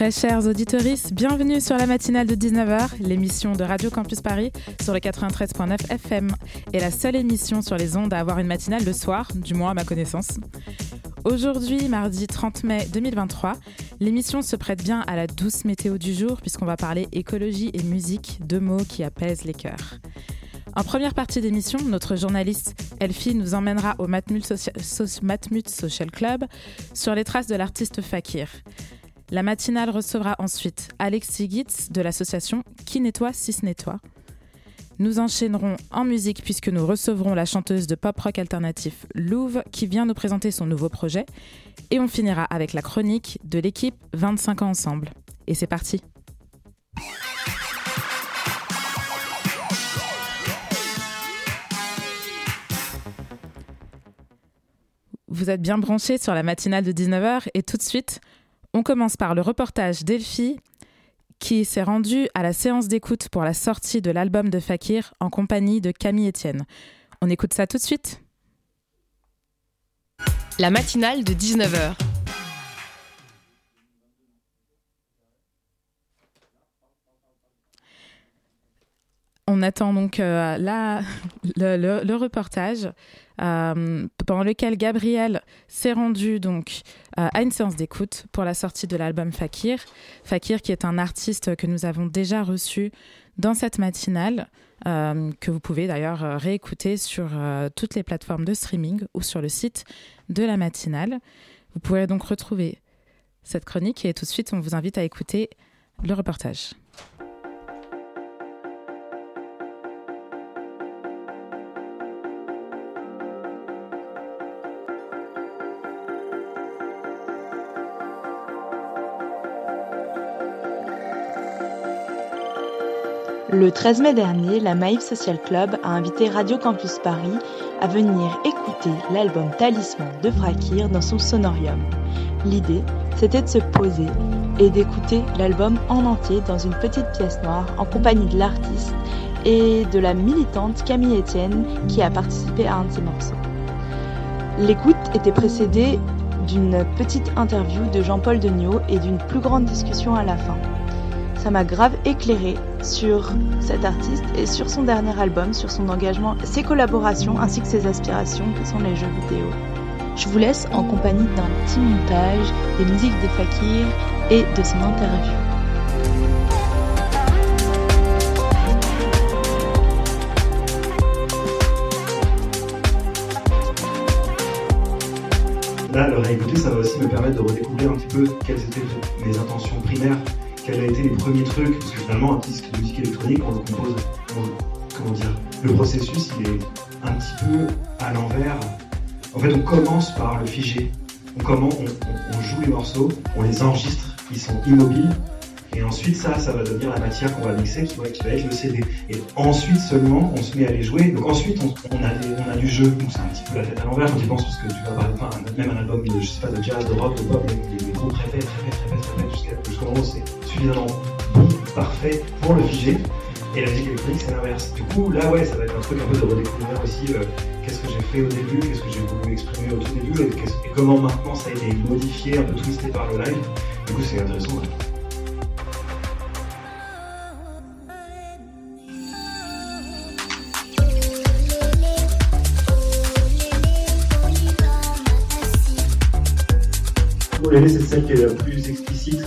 Très chers auditeurs, bienvenue sur la matinale de 19h, l'émission de Radio Campus Paris sur le 93.9 FM et la seule émission sur les ondes à avoir une matinale le soir, du moins à ma connaissance. Aujourd'hui, mardi 30 mai 2023, l'émission se prête bien à la douce météo du jour puisqu'on va parler écologie et musique, deux mots qui apaisent les cœurs. En première partie d'émission, notre journaliste Elfie nous emmènera au Matmut Social Club sur les traces de l'artiste Fakir. La matinale recevra ensuite Alexis Gitz de l'association Qui nettoie si ce nettoie. Nous enchaînerons en musique puisque nous recevrons la chanteuse de pop rock alternatif Louve qui vient nous présenter son nouveau projet. Et on finira avec la chronique de l'équipe 25 ans ensemble. Et c'est parti! Vous êtes bien branchés sur la matinale de 19h et tout de suite, on commence par le reportage d'Elfie qui s'est rendu à la séance d'écoute pour la sortie de l'album de Fakir en compagnie de Camille Etienne. On écoute ça tout de suite. La matinale de 19h. On attend donc euh, le, reportage pendant lequel Gabriel s'est rendu donc euh, à une séance d'écoute pour la sortie de l'album Fakir. Fakir qui est un artiste que nous avons déjà reçu dans cette matinale, que vous pouvez d'ailleurs réécouter sur toutes les plateformes de streaming ou sur le site de la matinale. Vous pourrez donc retrouver cette chronique et tout de suite on vous invite à écouter le reportage. Le 13 mai dernier, la Maïf Social Club a invité Radio Campus Paris à venir écouter l'album Talisman de Frakir dans son sonorium. L'idée, c'était de se poser et d'écouter l'album en entier dans une petite pièce noire en compagnie de l'artiste et de la militante Camille Etienne qui a participé à un de ses morceaux. L'écoute était précédée d'une petite interview de Jean-Paul Degnaud et d'une plus grande discussion à la fin ça m'a grave éclairé sur cet artiste et sur son dernier album, sur son engagement, ses collaborations ainsi que ses aspirations que sont les jeux vidéo. Je vous laisse en compagnie d'un petit montage des musiques des fakirs et de son interview. Là, le réécouter, ça va aussi me permettre de redécouvrir un petit peu quelles étaient mes intentions primaires quels ont été les premiers trucs Parce que finalement, un disque de musique électronique, on le compose, comment dire, le processus, il est un petit peu à l'envers. En fait, on commence par le figer. On, on, joue les morceaux, on les enregistre, ils sont immobiles. Et ensuite, ça, ça va devenir la matière qu'on va mixer, qui va, être le CD. Et ensuite seulement, on se met à les jouer. Donc ensuite, on, a, du jeu. Donc c'est un petit peu la tête à l'envers quand tu penses, parce que tu vas parler, enfin, même un album, je sais pas, de jazz, de rock, de pop, les, les groupes répètent, répètent, répètent, répètent, jusqu'au moment où c'est suffisamment bon, parfait pour le figer. Et la musique électronique, c'est l'inverse. Du coup, là, ouais, ça va être un truc un peu de redécouvrir aussi euh, qu'est-ce que j'ai fait au début, qu'est-ce que j'ai voulu exprimer au tout début, et, et, comment maintenant ça a été modifié, un peu twisté par le live. Du coup, c'est intéressant. Ouais. C'est celle qui est la plus explicite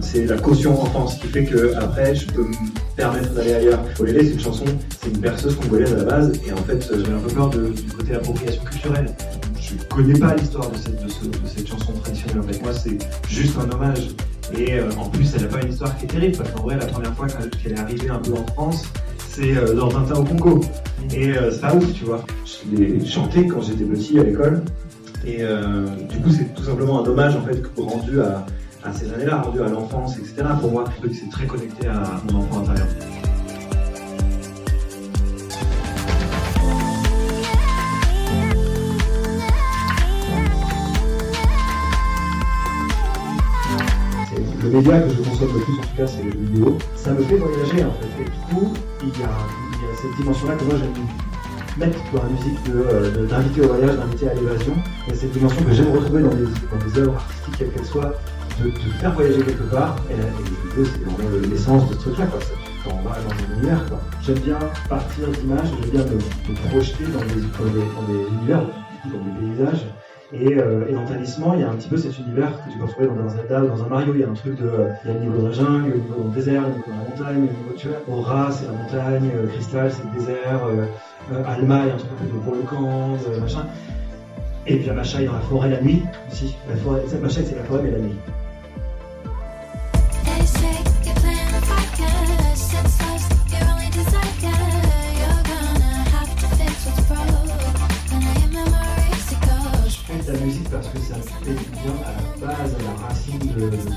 c'est la caution enfance qui fait que après je peux me permettre d'aller ailleurs. Olélé, c'est une chanson, c'est une berceuse congolaise à la base, et en fait j'ai un peu peur du côté appropriation culturelle. Je connais pas l'histoire de cette, chanson traditionnelle. En fait, moi, c'est juste un hommage. Et euh, en plus, elle n'a pas une histoire qui est terrible, parce qu'en vrai, la première fois qu'elle est arrivée un peu en France, c'est euh, dans Tintin au Congo. Et euh, ça ouf, tu vois. Je l'ai chanté quand j'étais petit à l'école. Et euh, du coup, c'est tout simplement un hommage en fait rendu à, ces années-là, rendu à l'enfance, etc. Pour moi, c'est très connecté à mon enfant intérieur. le média que je consomme le plus en tout cas c'est le vidéo, ça me fait voyager en fait. Et du coup, il y a, il y a cette dimension-là que moi j'aime mettre dans la musique d'inviter de, au voyage, d'inviter à l'évasion. Il y a cette dimension que j'aime retrouver dans des, œuvres artistiques quelles qu'elles soient, de faire voyager quelque part. Et, vidéo c'est vraiment l'essence de ce truc-là. Quoi. Ça t'envoie dans un univers. J'aime bien partir d'images, j'aime bien me, me, projeter dans des, dans des, dans des univers, dans des paysages. Et, euh, et, dans Talisman, il y a un petit peu cet univers que tu peux retrouver dans un Zelda ou dans un Mario. Il y a un truc de. Il y a le niveau de la jungle, le niveau dans le désert, le niveau dans la montagne, le niveau, tu vois. Aura, c'est la montagne, euh, Cristal, c'est le désert, euh, euh, Alma, il y a un truc de volcan, euh, machin. Et puis la Macha est dans la forêt la nuit aussi. La forêt, c'est la forêt, mais la nuit.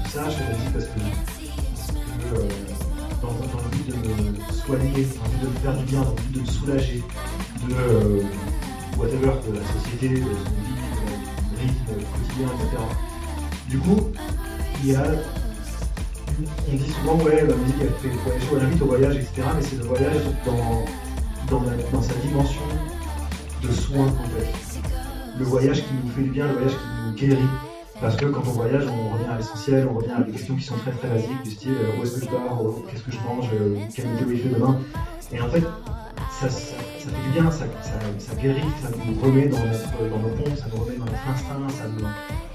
Ça. Je fais la musique parce que, euh, dans, dans, le but de me soigner, dans le but de me faire du bien, dans le but de me soulager de euh, whatever, de la société, de son vie, rythme quotidien, etc. Du coup, il y a. On dit souvent, ouais, la musique elle fait voyager, on invite au voyage, etc. Mais c'est le voyage dans, dans, dans sa dimension de soin, en fait le voyage qui nous fait du bien, le voyage qui nous guérit. Parce que quand on voyage, on revient à l'essentiel, on revient à des questions qui sont très très basiques, du style où est-ce que je dors, qu'est-ce que je mange, quelle météo il fait demain. Et en fait, ça, fait du bien, ça, ça, guérit, ça nous remet dans, notre, dans nos ponts, ça nous remet dans notre instinct, ça nous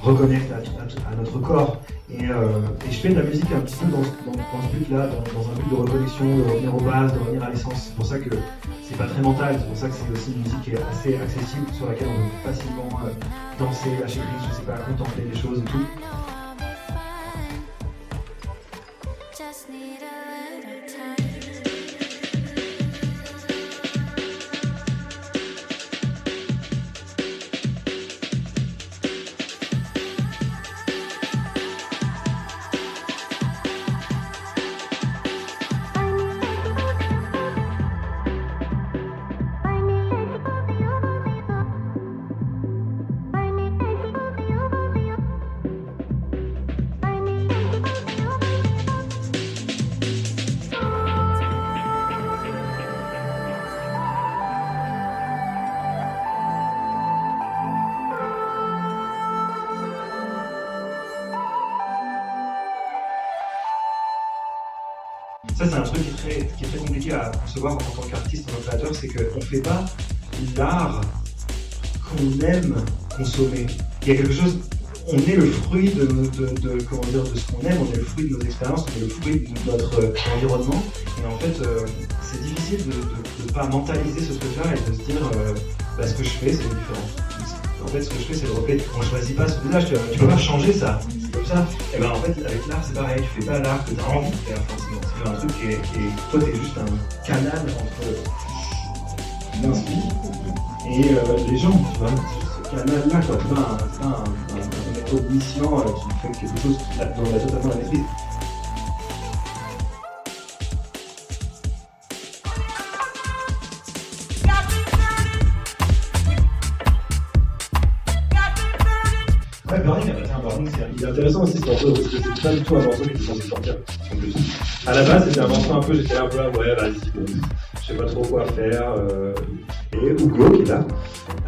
reconnecte à, notre corps. Et, euh, et, je fais de la musique un petit peu dans, ce but-là, dans, dans, un but de reconnexion, de revenir aux bases, de revenir à l'essence. C'est pour ça que c'est pas très mental, c'est pour ça que c'est aussi une musique qui est assez accessible, sur laquelle on peut facilement euh, danser, lâcher prise, je sais pas, contempler les choses et tout. Concevoir en tant qu'artiste, en tant que créateur, c'est qu'on ne fait pas l'art qu'on aime consommer. Il y a quelque chose, on est le fruit de, de, comment dire, de ce qu'on aime, on est le fruit de nos expériences, on est le fruit de notre euh, environnement. Et en fait, euh, c'est difficile de ne pas mentaliser ce truc-là et de se dire, euh, bah, ce que je fais, c'est différent. En fait, ce que je fais, c'est le reflet. On ne choisit pas ce visage, tu ne peux pas changer ça. C'est comme ça. Et ben en fait, avec l'art, c'est pareil. Tu fais pas l'art que tu as envie de faire, est. Qui est toi, tu es juste un canal entre l'inspire et euh, les gens, tu vois. Ce canal-là, quoi. Tu vois, un, un, un, un omniscient euh, qui fait quelque chose dont on a totalement la maîtrise. Ouais, Burning, un Burning, c'est intéressant aussi ce morceau, parce que c'est pas du tout un morceau qui était censé sortir, en plus. À la base, c'était un morceau un peu, j'étais là un peu là, ouais, vas-y, bon, je sais pas trop quoi faire. Euh, et Hugo, qui est là,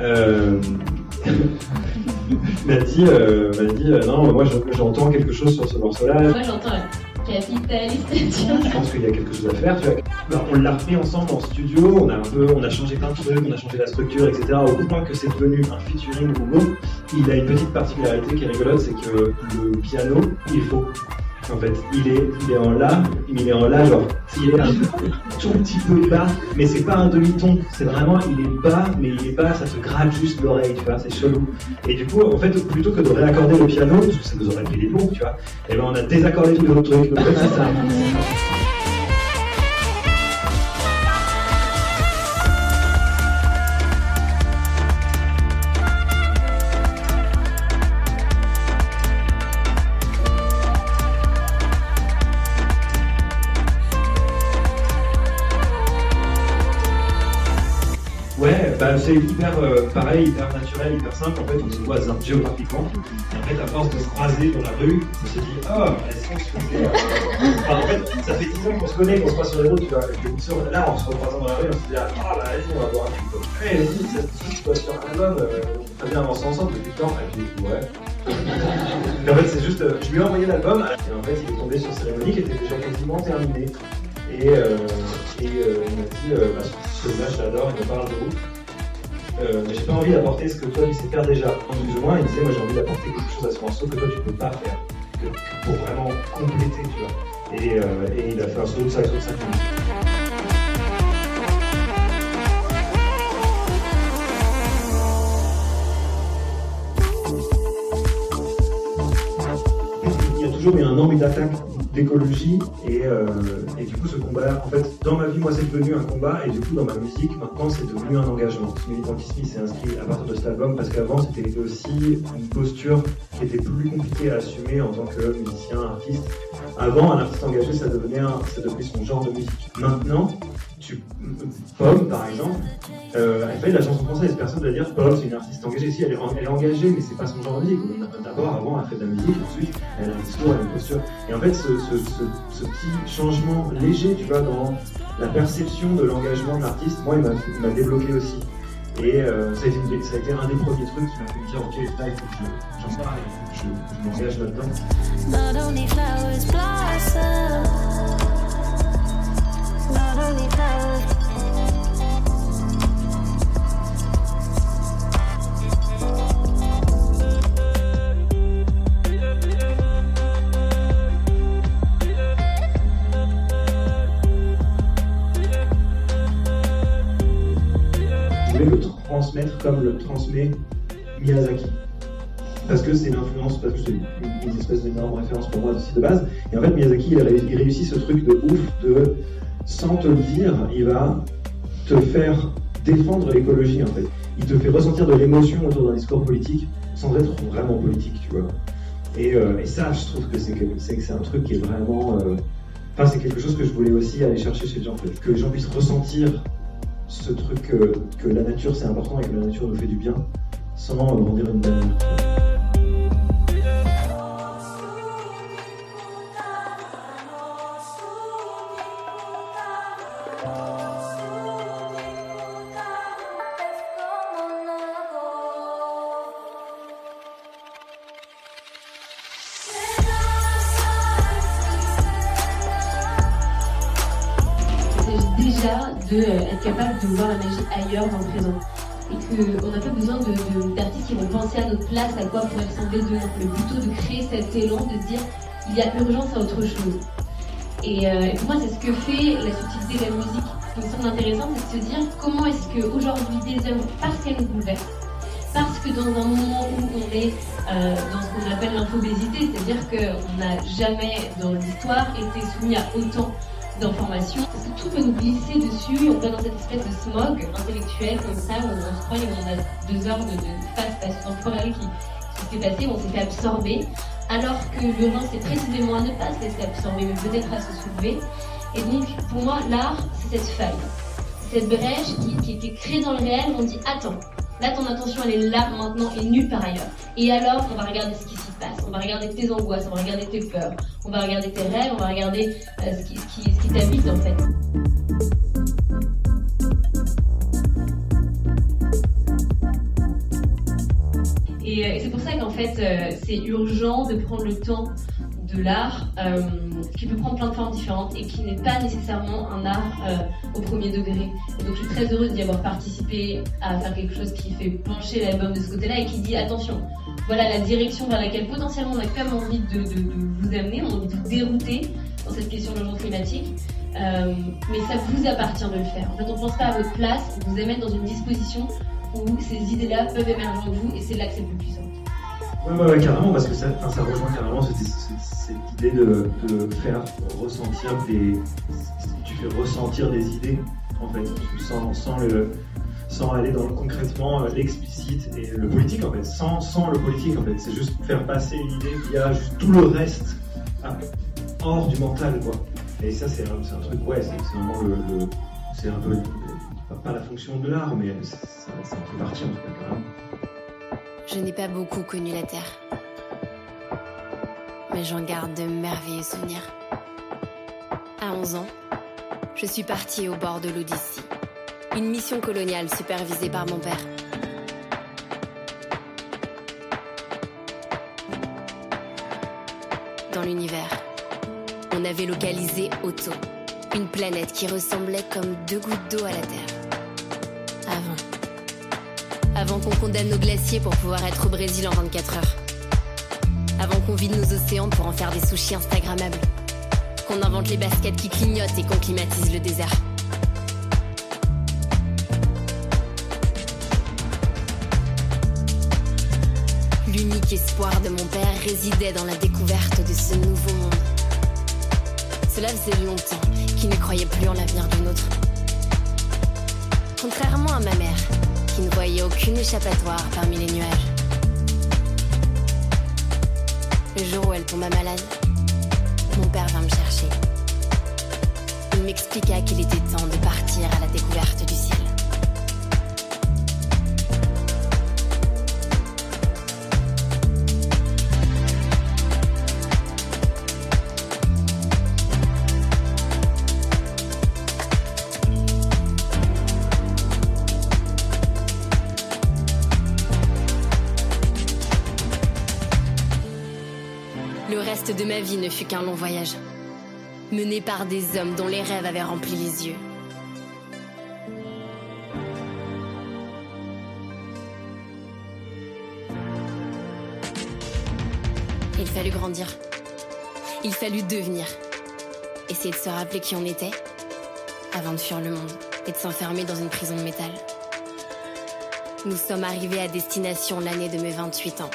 euh, m'a dit, euh, m'a dit euh, non, moi j'entends quelque chose sur ce morceau-là. Moi j'entends capitaliste. Je pense qu'il y a quelque chose à faire. Tu vois. Ben, on l'a repris ensemble en studio, on a un peu, on a changé plein de trucs, on a changé la structure, etc. Au point que c'est devenu un featuring Hugo. Il a une petite particularité qui est rigolote, c'est que le piano, il est faux. En fait, il est, il est en la, il est en la, genre, il est un tout petit peu bas, mais c'est pas un demi-ton, c'est vraiment, il est bas, mais il est bas, ça te gratte juste l'oreille, tu vois, c'est chelou. Et du coup, en fait, plutôt que de réaccorder le piano, parce que ça nous aurait pris des plombs, tu vois, et ben on a désaccordé tous les autres trucs, donc ça. C'est hyper euh, pareil, hyper naturel, hyper simple. En fait, on se voit géographiquement. Et en fait, à force de se croiser dans la rue, on se dit Ah, elles sont se enfin, En fait, ça fait 10 ans qu'on se connaît, qu'on se passe sur les routes. Vois, là, on se recroise dans la rue, on se dit Ah, bah, vas-y, on va boire un. Hey, vas-y, ça dois sur un album, euh, très bien avancer ensemble depuis le temps. Et puis, ouais. en fait, c'est juste, euh, je lui ai envoyé l'album, et en fait, il est tombé sur Cérémonie qui était déjà quasiment terminé. Et, euh, et dit, euh, bah, ce là je l'adore, il me parle de ouf. Euh, j'ai pas envie d'apporter ce que toi tu sais faire déjà. Plus ou moins, il disait, moi j'ai envie d'apporter quelque chose à ce morceau que toi tu peux pas faire. Pour vraiment compléter, tu vois. Et, euh, et il a fait un solo de saxo de 5 minutes. il y a toujours eu un angle d'attaque d'écologie et, euh, et du coup ce combat en fait dans ma vie moi c'est devenu un combat et du coup dans ma musique maintenant c'est devenu un engagement ce militantisme il s'est inscrit à partir de cet album parce qu'avant c'était aussi une posture qui était plus compliquée à assumer en tant que musicien artiste avant un artiste engagé ça devenait un, ça devenait son genre de musique maintenant tu Pomme par exemple euh, elle fait de la chanson française. Personne ne va dire Pomme, c'est une artiste engagée. Si, elle est, elle est engagée, mais c'est pas son genre de musique. D'abord, avant, elle fait de la musique, ensuite, elle a un discours, elle a une posture. Et en fait, ce, ce, petit changement léger, tu vois, dans la perception de l'engagement de l'artiste, moi, il m'a débloqué aussi. Et euh, ça, a été, ça a été un des premiers trucs qui m'a fait me dire, ok, là, il faut que je- j'en parle, je, je m'engage là-dedans. Comme le transmet Miyazaki. Parce que c'est l'influence, parce que c'est une, espèce d'énorme référence pour moi aussi de base. Et en fait, Miyazaki, il, il réussit ce truc de ouf de, sans te le dire, il va te faire défendre l'écologie en fait. Il te fait ressentir de l'émotion autour d'un discours politique sans être vraiment politique, tu vois. Et, euh, ça, je trouve que c'est un truc qui est vraiment. euh, Enfin, c'est quelque chose que je voulais aussi aller chercher chez les gens, que les gens puissent ressentir ce truc que, la nature c'est important et que la nature nous fait du bien sans euh, dire une bannière. Déjà de euh, capable de voir la magie ailleurs dans le présent. Et qu'on n'a pas besoin d'artistes qui vont penser à notre place, à quoi pourrait ressembler demain, mais plutôt de créer cet élan, de dire il y a urgence à autre chose. Et, euh, pour moi, c'est ce que fait la subtilité de la musique. Ce qui me semble intéressant, c'est de se dire comment est-ce qu'aujourd'hui des œuvres, parce qu'elles nous bouleversent, parce que dans un moment où on est euh, dans ce qu'on appelle l'infobésité, c'est-à-dire qu'on n'a jamais dans l'histoire été soumis à autant d'informations, parce que tout peut nous glisser dessus, on va dans cette espèce de smog intellectuel comme ça, où on se croit qu'on a deux heures de, de phase temporelle qui, s'est passée, on s'est fait absorber, alors que l'urgence c'est précisément à ne pas se laisser absorber, mais peut-être à se soulever. Et donc, pour moi, l'art, c'est cette faille, cette brèche qui, qui, qui créée dans le réel, on dit attends, là ton attention elle est là maintenant et nulle par ailleurs. Et alors, on va regarder ce qui s'y passe, on va regarder tes angoisses, on va regarder tes peurs, on va regarder tes rêves, on va regarder euh, ce qui, ce t'habite en fait. Et, euh, et c'est pour ça qu'en fait, euh, c'est urgent de prendre le temps de l'art, euh, qui peut prendre plein de formes différentes et qui n'est pas nécessairement un art euh, au premier degré. Donc je suis très heureuse d'y avoir participé à faire quelque chose qui fait pencher l'album de ce côté-là et qui dit attention, voilà la direction vers laquelle potentiellement on a quand même envie de, vous amener, on a envie de vous dérouter dans cette question de changement climatique. Euh, mais ça vous appartient de le faire. En fait, on ne pense pas à votre place, on vous amène dans une disposition où ces idées-là peuvent émerger en vous et c'est là que c'est le plus puissant. Ouais, ouais, carrément, parce que ça, ça rejoint carrément cette, cette- idée de, faire ressentir des. Tu fais ressentir des idées, en fait, sans, sans, le, sans aller dans le concrètement euh, l'explicite et le politique, en fait. Sans, sans le politique, en fait. C'est juste faire passer une idée via tout le reste ah, hors du mental, quoi. Et ça, c'est un, un truc, ouais, c'est vraiment le. le- c'est un peu pas la fonction de l'art, mais ça, fait partie en tout cas, carrément. Je n'ai pas beaucoup connu la Terre. Mais j'en garde de merveilleux souvenirs. À 11 ans, je suis partie au bord de l'Odyssée. Une mission coloniale supervisée par mon père. Dans l'univers, on avait localisé Otto, une planète qui ressemblait comme deux gouttes d'eau à la Terre. Avant. Qu'on condamne nos glaciers pour pouvoir être au Brésil en 24 heures. Avant qu'on vide nos océans pour en faire des sushis instagrammables. Qu'on invente les baskets qui clignotent et qu'on climatise le désert. L'unique espoir de mon père résidait dans la découverte de ce nouveau monde. Cela faisait longtemps qu'il ne croyait plus en l'avenir du nôtre. Contrairement à ma mère, ne voyait aucune échappatoire parmi les nuages. Le jour où elle tomba malade, mon père vint me chercher. Il m'expliqua qu'il était temps de partir à la découverte du ciel. De ma vie ne fut qu'un long voyage, mené par des hommes dont les rêves avaient rempli les yeux. Il fallut grandir. Il fallut devenir. Essayer de se rappeler qui on était avant de fuir le monde et de s'enfermer dans une prison de métal. Nous sommes arrivés à destination l'année de mes 28 ans.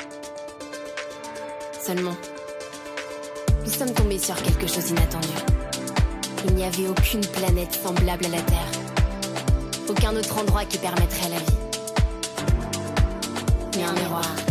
Seulement, nous sommes tombés sur quelque chose d'inattendu. Il n'y avait aucune planète semblable à la Terre. Aucun autre endroit qui permettrait la vie. Mais un miroir.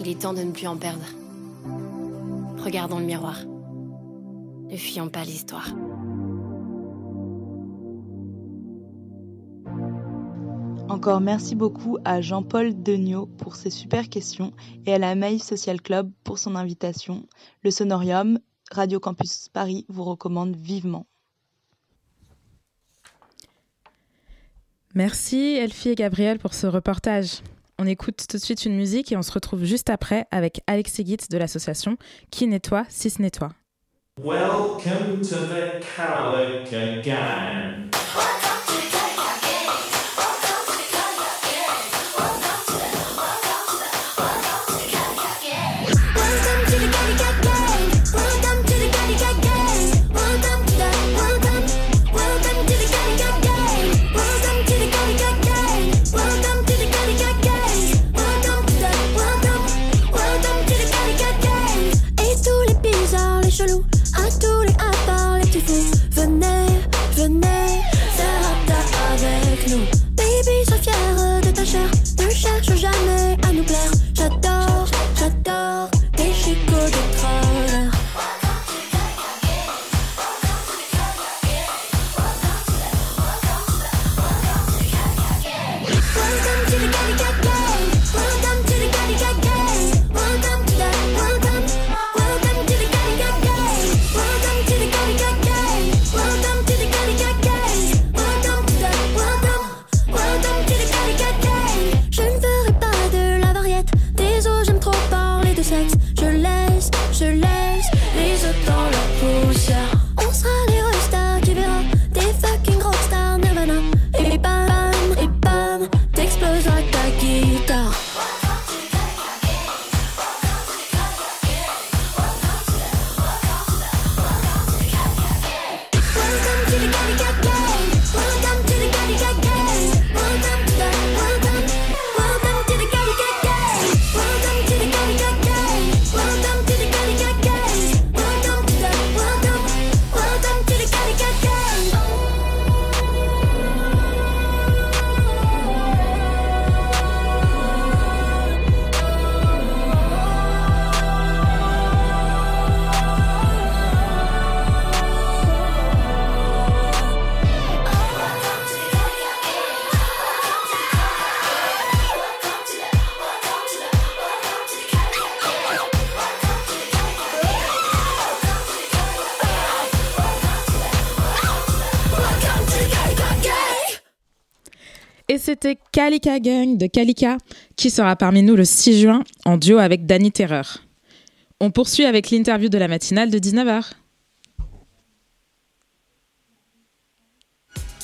Il est temps de ne plus en perdre. Regardons le miroir. Ne fuyons pas l'histoire. Encore merci beaucoup à Jean-Paul Degnaud pour ses super questions et à la Maïf Social Club pour son invitation. Le Sonorium, Radio Campus Paris vous recommande vivement. Merci Elfie et Gabriel pour ce reportage. On écoute tout de suite une musique et on se retrouve juste après avec Alexis Gitz de l'association Qui nettoie si ce nettoie. Welcome to the gang. Je laisse Kalika Gang de Kalika qui sera parmi nous le 6 juin en duo avec Danny Terreur. On poursuit avec l'interview de la matinale de 19h.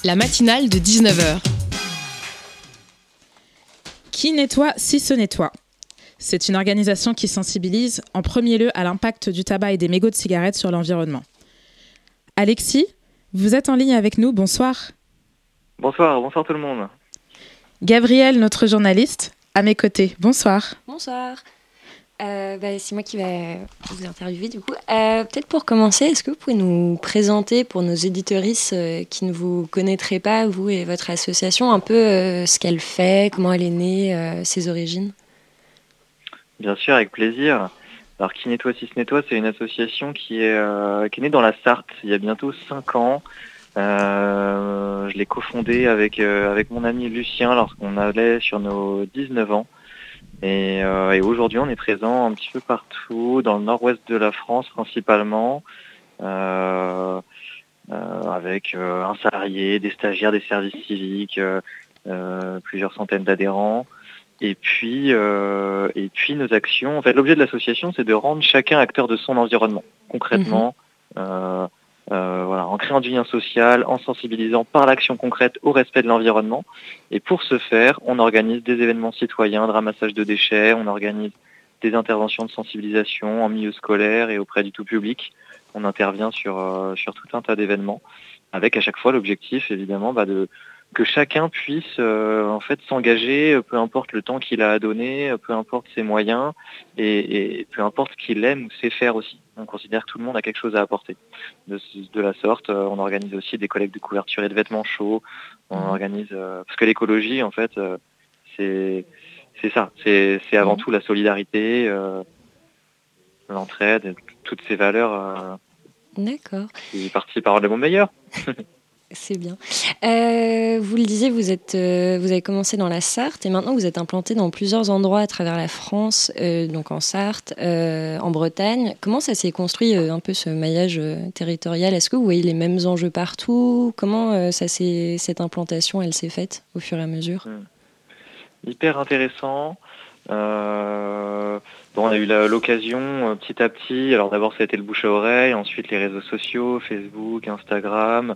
La matinale de 19h. Qui nettoie si ce nettoie? C'est une organisation qui sensibilise en premier lieu à l'impact du tabac et des mégots de cigarettes sur l'environnement. Alexis, vous êtes en ligne avec nous, bonsoir. Bonsoir, bonsoir tout le monde. Gabriel, notre journaliste, à mes côtés, bonsoir. Bonsoir. Euh, bah, c'est moi qui vais vous interviewer du coup. Euh, Peut-être pour commencer, est-ce que vous pouvez nous présenter pour nos éditorices euh, qui ne vous connaîtraient pas, vous et votre association, un peu euh, ce qu'elle fait, comment elle est née, euh, ses origines? Bien sûr, avec plaisir. Alors Qui nettoie si se nettoie, c'est une association qui est, euh, qui est née dans la Sarthe il y a bientôt 5 ans. Euh, je l'ai cofondée avec, euh, avec mon ami Lucien lorsqu'on allait sur nos 19 ans. Et, euh, et aujourd'hui, on est présent un petit peu partout, dans le nord-ouest de la France principalement, avec un salarié, des stagiaires des services civiques, plusieurs centaines d'adhérents. Et puis, et puis nos actions. En fait, l'objet de l'association, c'est de rendre chacun acteur de son environnement, concrètement, euh, euh, voilà, en créant du lien social, en sensibilisant par l'action concrète au respect de l'environnement. Et pour ce faire, on organise des événements citoyens de ramassage de déchets, on organise des interventions de sensibilisation en milieu scolaire et auprès du tout public. On intervient sur, euh, sur tout un tas d'événements, avec à chaque fois l'objectif, évidemment, bah, de que chacun puisse euh, en fait s'engager, euh, peu importe le temps qu'il a à donner, euh, peu importe ses moyens, et, et peu importe ce qu'il aime ou sait faire aussi. On considère que tout le monde a quelque chose à apporter. De, la sorte, on organise aussi des collectes de couverture et de vêtements chauds. On organise euh, parce que l'écologie, en fait, euh, c'est c'est ça. C'est avant Mhm. tout la solidarité, l'entraide, toutes ces valeurs D'accord, qui à rendre le monde meilleur. c'est bien. Euh, vous le disiez, vous, êtes, euh, vous avez commencé dans la Sarthe et maintenant vous êtes implanté dans plusieurs endroits à travers la France, euh, donc en Sarthe, en Bretagne. Comment ça s'est construit un peu ce maillage territorial? Est-ce que vous voyez les mêmes enjeux partout? Comment ça cette implantation elle s'est faite au fur et à mesure? Hyper intéressant. On a eu l'occasion petit à petit. Alors d'abord ça a été le bouche à oreille, ensuite les réseaux sociaux, Facebook, Instagram.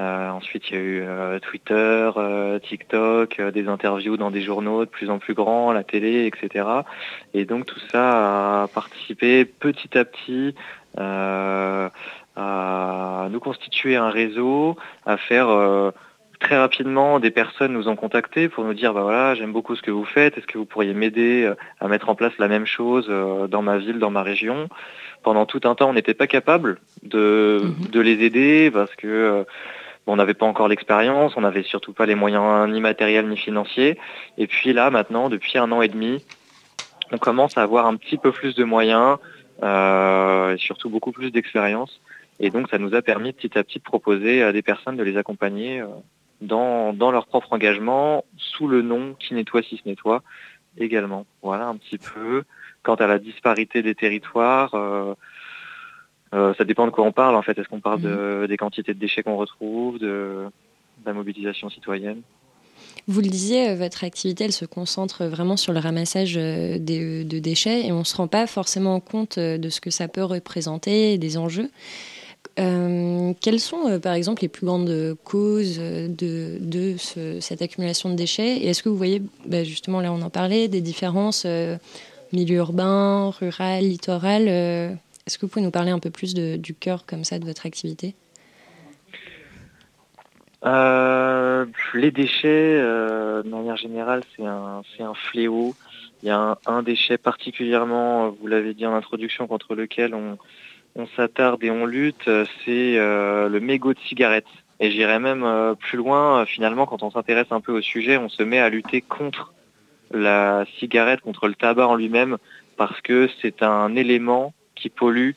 Euh, ensuite il y a eu euh, Twitter, euh, TikTok, des interviews dans des journaux de plus en plus grands, la télé, etc. Et donc tout ça a participé petit à petit à nous constituer un réseau, à faire euh, très rapidement, des personnes nous ont contactés pour nous dire, bah voilà, j'aime beaucoup ce que vous faites, est-ce que vous pourriez m'aider à mettre en place la même chose euh, dans ma ville, dans ma région? Pendant tout un temps, on n'était pas capable de, Mhm. de les aider parce que euh, on n'avait pas encore l'expérience, on n'avait surtout pas les moyens ni matériels ni financiers. Et puis là, maintenant, depuis un an et demi, on commence à avoir un petit peu plus de moyens euh, et surtout beaucoup plus d'expérience. Et donc, ça nous a permis petit à petit de proposer à des personnes de les accompagner euh, dans, dans leur propre engagement, sous le nom qui nettoie si se nettoie également. Voilà un petit peu. Quant à la disparité des territoires, euh, euh, ça dépend de quoi on parle en fait. Est-ce qu'on parle de, des quantités de déchets qu'on retrouve, de, de la mobilisation citoyenne? Vous le disiez, euh, votre activité, elle se concentre vraiment sur le ramassage euh, de déchets et on ne se rend pas forcément compte de ce que ça peut représenter des enjeux. Euh, quelles sont, euh, par exemple, les plus grandes causes de, de ce- cette accumulation de déchets? Et est-ce que vous voyez, bah, justement, là on en parlait, des différences euh, milieu urbain, rural, littoral Est-ce que vous pouvez nous parler un peu plus du cœur comme ça de votre activité? Euh, les déchets, euh, de manière générale, c'est un, c'est un fléau. Il y a un, déchet particulièrement, euh, vous l'avez dit en introduction, contre lequel on, on s'attarde et on lutte, c'est le mégot de cigarette. Et j'irais même plus loin, finalement, quand on s'intéresse un peu au sujet, on se met à lutter contre la cigarette, contre le tabac en lui-même, parce que c'est un élément qui pollue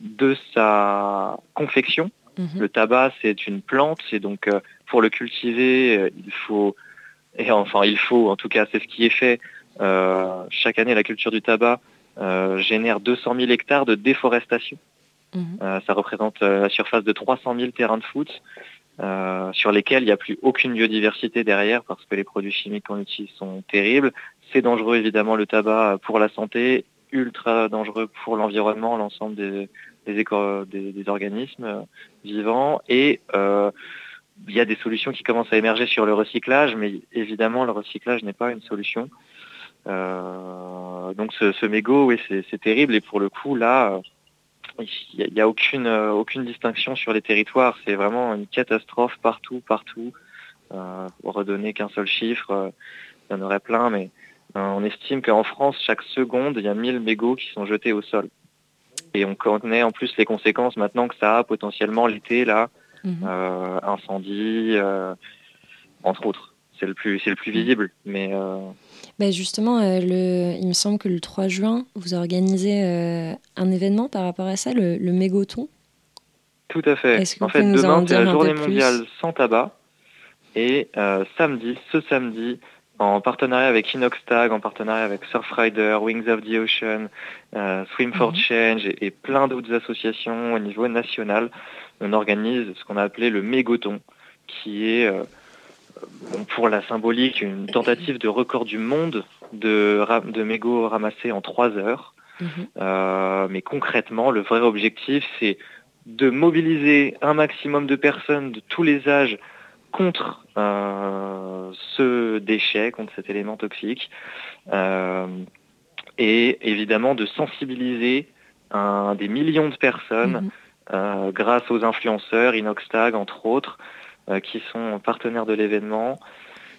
de sa confection. Mhm. Le tabac, c'est une plante, et donc euh, pour le cultiver, euh, il faut, et enfin il faut, en tout cas c'est ce qui est fait, euh, chaque année la culture du tabac génère 200 000 hectares de déforestation. Mhm. Ça représente la surface de 300 000 terrains de foot, sur lesquels il n'y a plus aucune biodiversité derrière parce que les produits chimiques qu'on utilise sont terribles. C'est dangereux évidemment le tabac pour la santé, ultra dangereux pour l'environnement, l'ensemble des, organismes vivants. Et euh, il y a des solutions qui commencent à émerger sur le recyclage, mais évidemment le recyclage n'est pas une solution. Euh, donc ce, ce mégot, oui, c'est terrible. Et pour le coup, là, il n'y a, aucune, distinction sur les territoires. C'est vraiment une catastrophe partout, partout. Euh, pour redonner qu'un seul chiffre, il y en aurait plein, mais on estime qu'en France, chaque seconde, il y a 1000 mégots qui sont jetés au sol. Et on connaît en plus les conséquences maintenant que ça a potentiellement l'été, là, Mhm. euh, incendie, euh, entre autres. C'est le plus, c'est le plus visible, mais euh, Bah, justement, le, il me semble que le 3 juin, vous organisez un événement par rapport à ça, le, le mégoton. Tout à fait. En fait, demain, c'est la journée mondiale sans tabac. Et samedi, ce samedi, en partenariat avec Inoxtag, en partenariat avec Surfrider, Wings of the Ocean, euh, Swim for Mhm. Change et, et plein d'autres associations au niveau national, on organise ce qu'on a appelé le mégoton, qui est, euh, bon, pour la symbolique, une tentative de record du monde de, de mégots ramassés en trois heures. Mhm. Euh, mais concrètement, le vrai objectif, c'est de mobiliser un maximum de personnes de tous les âges contre euh, ce déchet, contre cet élément toxique, euh, et évidemment de sensibiliser un- des millions de personnes Mhm. euh, grâce aux influenceurs, Inoxtag entre autres, qui sont partenaires de l'événement,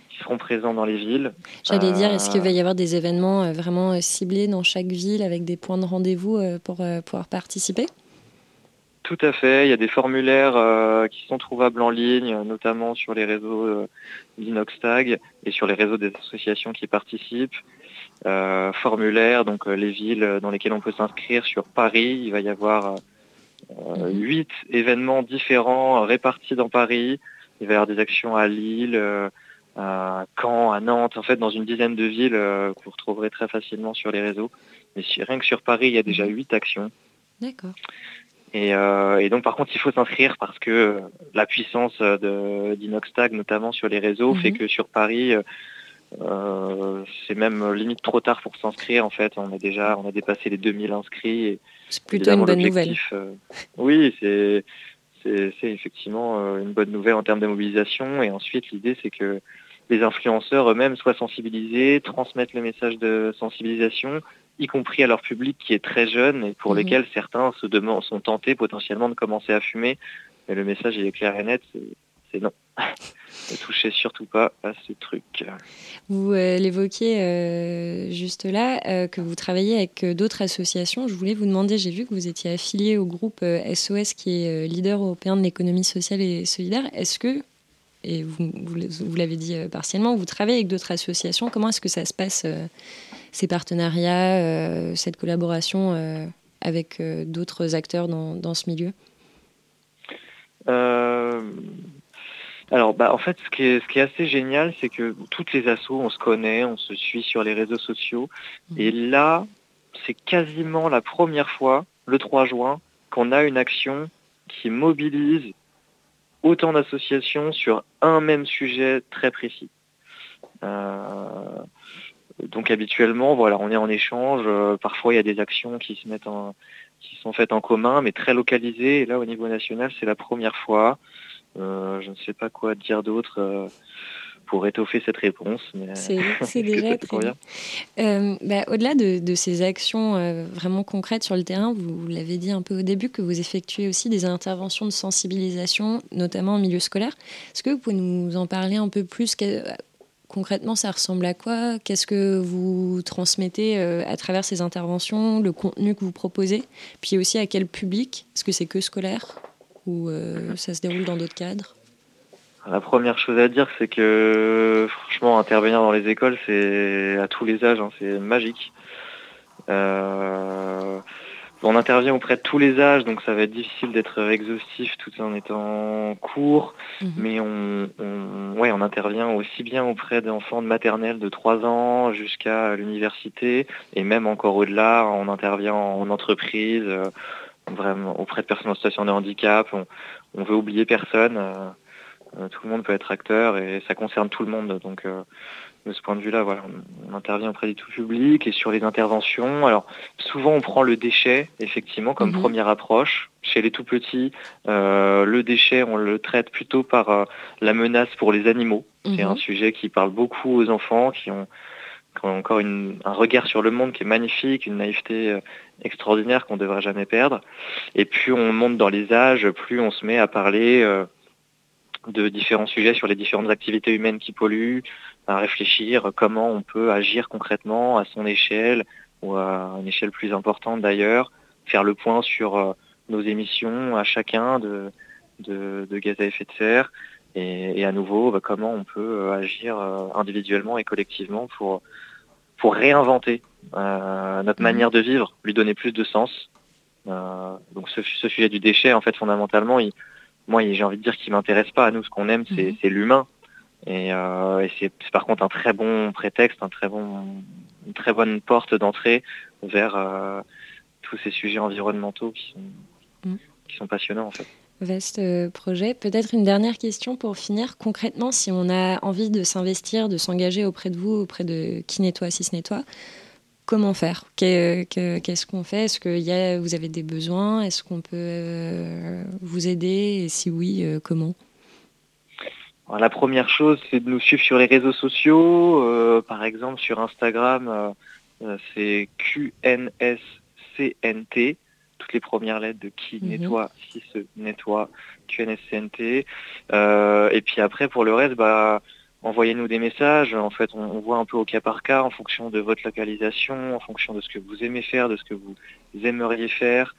qui seront présents dans les villes. J'allais dire, est-ce qu'il va y avoir des événements vraiment ciblés dans chaque ville avec des points de rendez-vous pour pouvoir participer? Tout à fait. Il y a des formulaires euh, qui sont trouvables en ligne, notamment sur les réseaux euh, d'Inoxtag et sur les réseaux des associations qui participent. Euh, formulaires, donc euh, les villes dans lesquelles on peut s'inscrire sur Paris. Il va y avoir Mhm. huit événements différents répartis dans Paris. Il va y avoir des actions à Lille, à Caen, à Nantes, en fait dans une dizaine de villes que vous retrouverez très facilement sur les réseaux. Mais rien que sur Paris, il y a déjà huit actions. D'accord. Et, euh, et donc par contre, il faut s'inscrire parce que euh, la puissance euh, d'Inoxtag, notamment sur les réseaux, Mhm. fait que sur Paris, euh, c'est même limite trop tard pour s'inscrire. En fait, on a déjà, on a dépassé les 2000 inscrits. C'est plutôt une bonne nouvelle. euh, oui, c'est c'est effectivement une bonne nouvelle en termes de mobilisation. Et ensuite, l'idée, c'est que les influenceurs eux-mêmes soient sensibilisés, transmettent le message de sensibilisation, y compris à leur public qui est très jeune et pour Mhm. lequel certains se demandent, sont tentés potentiellement de commencer à fumer. Mais le message est clair et net, c'est- non. ne touchez surtout pas à ce truc. Vous euh, l'évoquiez euh, juste là, euh, que vous travaillez avec d'autres associations. Je voulais vous demander, j'ai vu que vous étiez affilié au groupe SOS qui est leader européen de l'économie sociale et solidaire. Est-ce que, et vous, vous vous l'avez dit partiellement, vous travaillez avec d'autres associations Comment est-ce que ça se passe, ces partenariats, euh, cette collaboration euh, avec euh, d'autres acteurs dans, dans ce milieu? Alors, bah, en fait, ce qui est, ce qui est assez génial, c'est que toutes les assos, on se connaît, on se suit sur les réseaux sociaux. Et là, c'est quasiment la première fois, le 3 juin, qu'on a une action qui mobilise autant d'associations sur un même sujet très précis. Euh, donc habituellement, voilà, on est en échange. Euh, parfois, il y a des actions qui se mettent en, qui sont faites en commun, mais très localisées. Et là, au niveau national, c'est la première fois. Euh, je ne sais pas quoi dire d'autre euh, pour étoffer cette réponse. mais- C'est déjà très bien. Euh, bah, Au-delà de, de ces actions vraiment concrètes sur le terrain, vous, vous l'avez dit un peu au début que vous effectuez aussi des interventions de sensibilisation, notamment en milieu scolaire. Est-ce que vous pouvez nous en parler un peu plus? Concrètement, ça ressemble à quoi? Qu'est-ce que vous transmettez euh, à travers ces interventions, le contenu que vous proposez? Puis aussi à quel public? Est-ce que c'est que scolaire? Ou euh, ça se déroule dans d'autres cadres? La première chose à dire, c'est que franchement, intervenir dans les écoles, c'est à tous les âges, hein, c'est magique. Euh, on intervient auprès de tous les âges, donc ça va être difficile d'être exhaustif tout en étant court, Mhm. mais on, on- ouais, on intervient aussi bien auprès d'enfants de maternelle de 3 ans jusqu'à l'université, et même encore au-delà, on intervient en entreprise, euh, vraiment auprès de personnes en situation de handicap. On, on veut oublier personne. euh, euh, tout le monde peut être acteur et ça concerne tout le monde. Donc euh, de ce point de vue-là, voilà, on, intervient auprès du tout public et sur les interventions. Alors souvent on prend le déchet effectivement comme Mhm. première approche. Chez les tout petits, euh, le déchet on le traite plutôt par euh, la menace pour les animaux. C'est Mhm. un sujet qui parle beaucoup aux enfants qui ont, qui ont encore une- un regard sur le monde qui est magnifique, une naïveté euh, extraordinaire qu'on ne devrait jamais perdre. Et plus on monte dans les âges, plus on se met à parler de différents sujets sur les différentes activités humaines qui polluent, à réfléchir comment on peut agir concrètement à son échelle ou à une échelle plus importante d'ailleurs, faire le point sur euh, nos émissions à chacun de, de, de gaz à effet de serre et, et à nouveau bah, comment on peut euh, agir euh, individuellement et collectivement pour, pour réinventer euh, notre Mhm. manière de vivre, lui donner plus de sens. Euh, donc ce, ce sujet du déchet, en fait, fondamentalement, il, moi, j'ai envie de dire qu'il m'intéresse pas. À nous, ce qu'on aime, c'est c'est l'humain. Et, euh, et c'est par contre un très bon prétexte, un très bon, une très bonne porte d'entrée vers euh, tous ces sujets environnementaux qui sont, qui sont passionnants en fait. Vaste euh, projet. Peut-être une dernière question pour finir. Concrètement, si on a envie de s'investir, de s'engager auprès de vous, auprès de qui nettoie, si ce nettoie, comment faire? Qu'est- que- Qu'est-ce qu'on fait? Est-ce que y a, vous avez des besoins? Est-ce qu'on peut vous aider? Et si oui, comment? Alors, la première chose, c'est de nous suivre sur les réseaux sociaux. Euh, par exemple, sur Instagram, euh, euh, c'est QNSCNT, toutes les premières lettres de qui Mhm. nettoie, si se nettoie, QNSCNT. Euh, et puis après, pour le reste, bah, envoyez-nous des messages. En fait, on, on voit un peu au cas par cas, en fonction de votre localisation, en fonction de ce que vous aimez faire, de ce que vous aimeriez faire.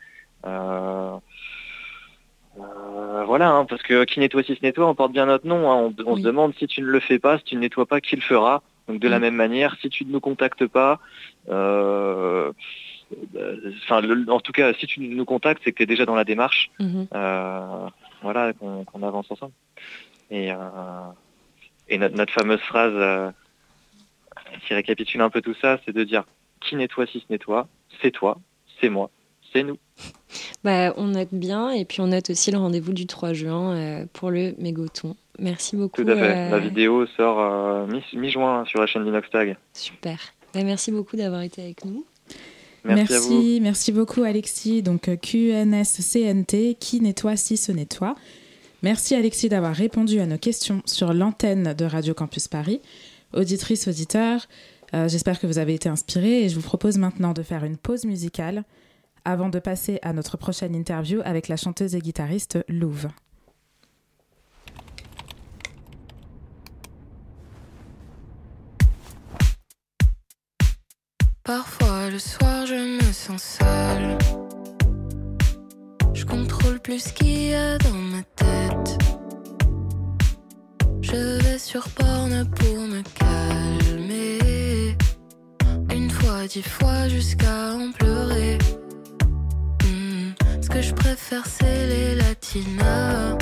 Euh, voilà, hein, parce que qui nettoie si se nettoie, on porte bien notre nom. hein. On, on Oui. se demande si tu ne le fais pas, si tu ne nettoies pas, qui le fera. Donc de la Mm. même manière, si tu ne nous contactes pas, euh, enfin, le- en tout cas, si tu nous contactes, c'est que tu es déjà dans la démarche. Mhm. Euh, voilà, qu'on avance ensemble. Et, et notre, notre fameuse phrase qui récapitule un peu tout ça, c'est de dire qui nettoie si se nettoie, c'est toi, c'est moi, c'est nous. Bah, On note bien et puis on note aussi le rendez-vous du 3 juin euh, pour le mégoton. Merci beaucoup. Tout à fait. euh, La vidéo sort euh, mi- mi-juin sur la chaîne d'Inoxtag. Super. Bah, merci beaucoup d'avoir été avec nous. Merci, à vous. merci, beaucoup Alexis. Donc QNSCNT, qui nettoie si se nettoie. Merci Alexis d'avoir répondu à nos questions sur l'antenne de Radio Campus Paris. Auditrices, auditeurs, euh, j'espère que vous avez été inspirés et je vous propose maintenant de faire une pause musicale avant de passer à notre prochaine interview avec la chanteuse et guitariste Louve. Parfois le soir je me sens seule. Je contrôle plus ce qu'il y a dans ma tête. Je vais sur porn pour me calmer. Une fois, dix fois jusqu'à en pleurer. Que je préfère c'est les latinas.